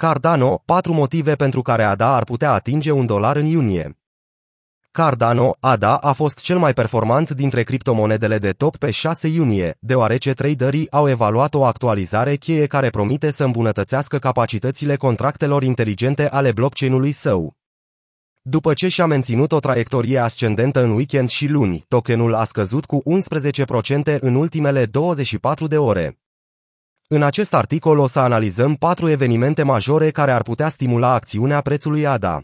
Cardano, 4 motive pentru care ADA ar putea atinge un dolar în iunie. Cardano, ADA, a fost cel mai performant dintre criptomonedele de top pe 6 iunie, deoarece traderii au evaluat o actualizare cheie care promite să îmbunătățească capacitățile contractelor inteligente ale blockchain-ului său. După ce și-a menținut o traiectorie ascendentă în weekend și luni, tokenul a scăzut cu 11% în ultimele 24 de ore. În acest articol o să analizăm patru evenimente majore care ar putea stimula acțiunea prețului ADA.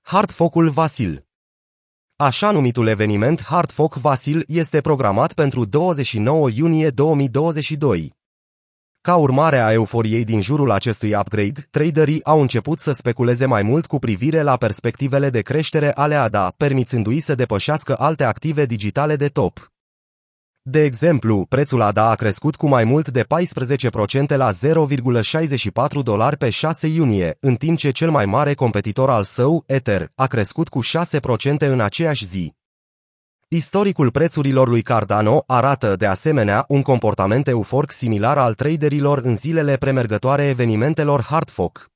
Hardfocul Vasil Așa numitul eveniment Hardfoc Vasil este programat pentru 29 iunie 2022. Ca urmare a euforiei din jurul acestui upgrade, traderii au început să speculeze mai mult cu privire la perspectivele de creștere ale ADA, permițându-i să depășească alte active digitale de top. De exemplu, prețul ADA a crescut cu mai mult de 14% la 0,64 dolari pe 6 iunie, în timp ce cel mai mare competitor al său, Ether, a crescut cu 6% în aceeași zi. Istoricul prețurilor lui Cardano arată, de asemenea, un comportament euforic similar al traderilor în zilele premergătoare evenimentelor Hardfork.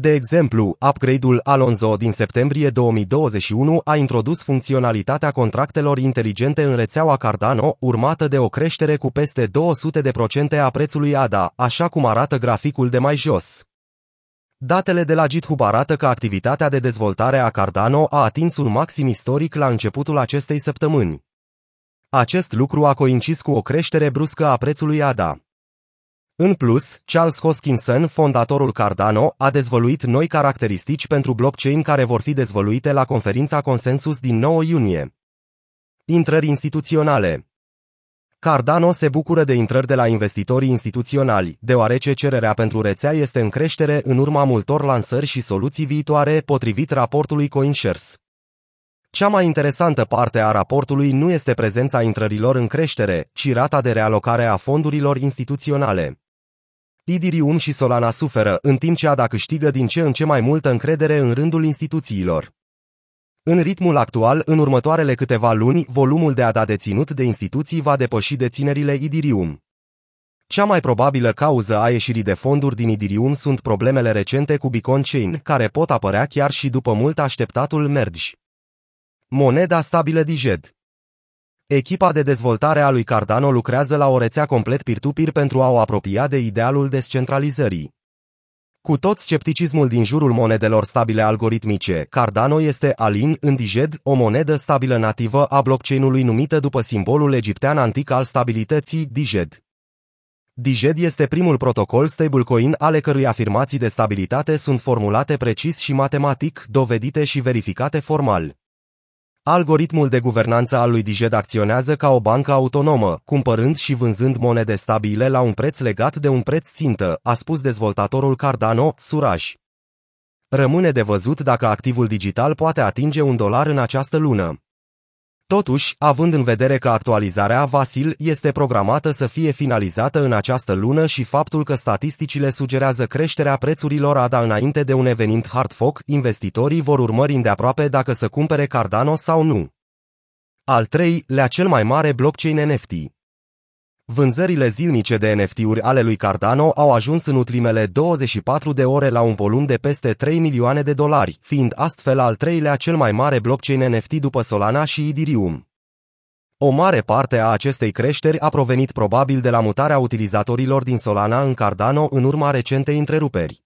De exemplu, upgrade-ul Alonso din septembrie 2021 a introdus funcționalitatea contractelor inteligente în rețeaua Cardano, urmată de o creștere cu peste 200% a prețului ADA, așa cum arată graficul de mai jos. Datele de la GitHub arată că activitatea de dezvoltare a Cardano a atins un maxim istoric la începutul acestei săptămâni. Acest lucru a coincis cu o creștere bruscă a prețului ADA. În plus, Charles Hoskinson, fondatorul Cardano, a dezvăluit noi caracteristici pentru blockchain care vor fi dezvăluite la conferința Consensus din 9 iunie. Intrări instituționale Cardano se bucură de intrări de la investitorii instituționali, deoarece cererea pentru rețea este în creștere în urma multor lansări și soluții viitoare, potrivit raportului CoinShares. Cea mai interesantă parte a raportului nu este prezența intrărilor în creștere, ci rata de realocare a fondurilor instituționale. Idirium și Solana suferă, în timp ce ADA câștigă din ce în ce mai multă încredere în rândul instituțiilor. În ritmul actual, în următoarele câteva luni, volumul de ADA deținut de instituții va depăși deținerile Idirium. Cea mai probabilă cauză a ieșirii de fonduri din Idirium sunt problemele recente cu Beacon Chain, care pot apărea chiar și după mult așteptatul merge. Moneda stabilă DIGED Echipa de dezvoltare a lui Cardano lucrează la o rețea complet peer-to-peer pentru a o apropia de idealul descentralizării. Cu tot scepticismul din jurul monedelor stabile algoritmice, Cardano este Alin în Diged, o monedă stabilă nativă a blockchain-ului numită după simbolul egiptean antic al stabilității, Diged. Diged este primul protocol stablecoin ale cărui afirmații de stabilitate sunt formulate precis și matematic, dovedite și verificate formal. Algoritmul de guvernanță al lui Diged acționează ca o bancă autonomă, cumpărând și vânzând monede stabile la un preț legat de un preț țintă, a spus dezvoltatorul Cardano, Suraj. Rămâne de văzut dacă activul digital poate atinge un dolar în această lună. Totuși, având în vedere că actualizarea Vasil este programată să fie finalizată în această lună și faptul că statisticile sugerează creșterea prețurilor ADA înainte de un eveniment hard fork, investitorii vor urmări îndeaproape dacă să cumpere Cardano sau nu. Al treilea cel mai mare blockchain NFT. Vânzările zilnice de NFT-uri ale lui Cardano au ajuns în ultimele 24 de ore la un volum de peste 3 milioane de dolari, fiind astfel al treilea cel mai mare blockchain NFT după Solana și Ethereum. O mare parte a acestei creșteri a provenit probabil de la mutarea utilizatorilor din Solana în Cardano în urma recentei întreruperi.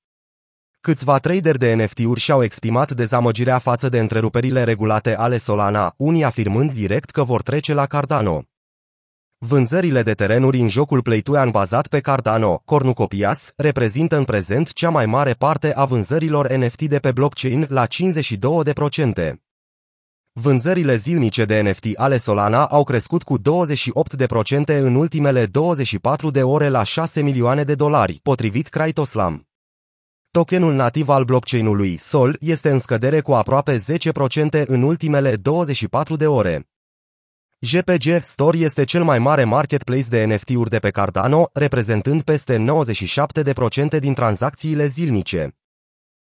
Câțiva trader de NFT-uri și-au exprimat dezamăgirea față de întreruperile regulate ale Solana, unii afirmând direct că vor trece la Cardano. Vânzările de terenuri în jocul Playtuan bazat pe Cardano, Cornucopias, reprezintă în prezent cea mai mare parte a vânzărilor NFT de pe blockchain la 52%. Vânzările zilnice de NFT ale Solana au crescut cu 28% în ultimele 24 de ore la 6 milioane de dolari, potrivit Kraitoslam. Tokenul nativ al blockchain-ului Sol este în scădere cu aproape 10% în ultimele 24 de ore. JPG Store este cel mai mare marketplace de NFT-uri de pe Cardano, reprezentând peste 97% din tranzacțiile zilnice.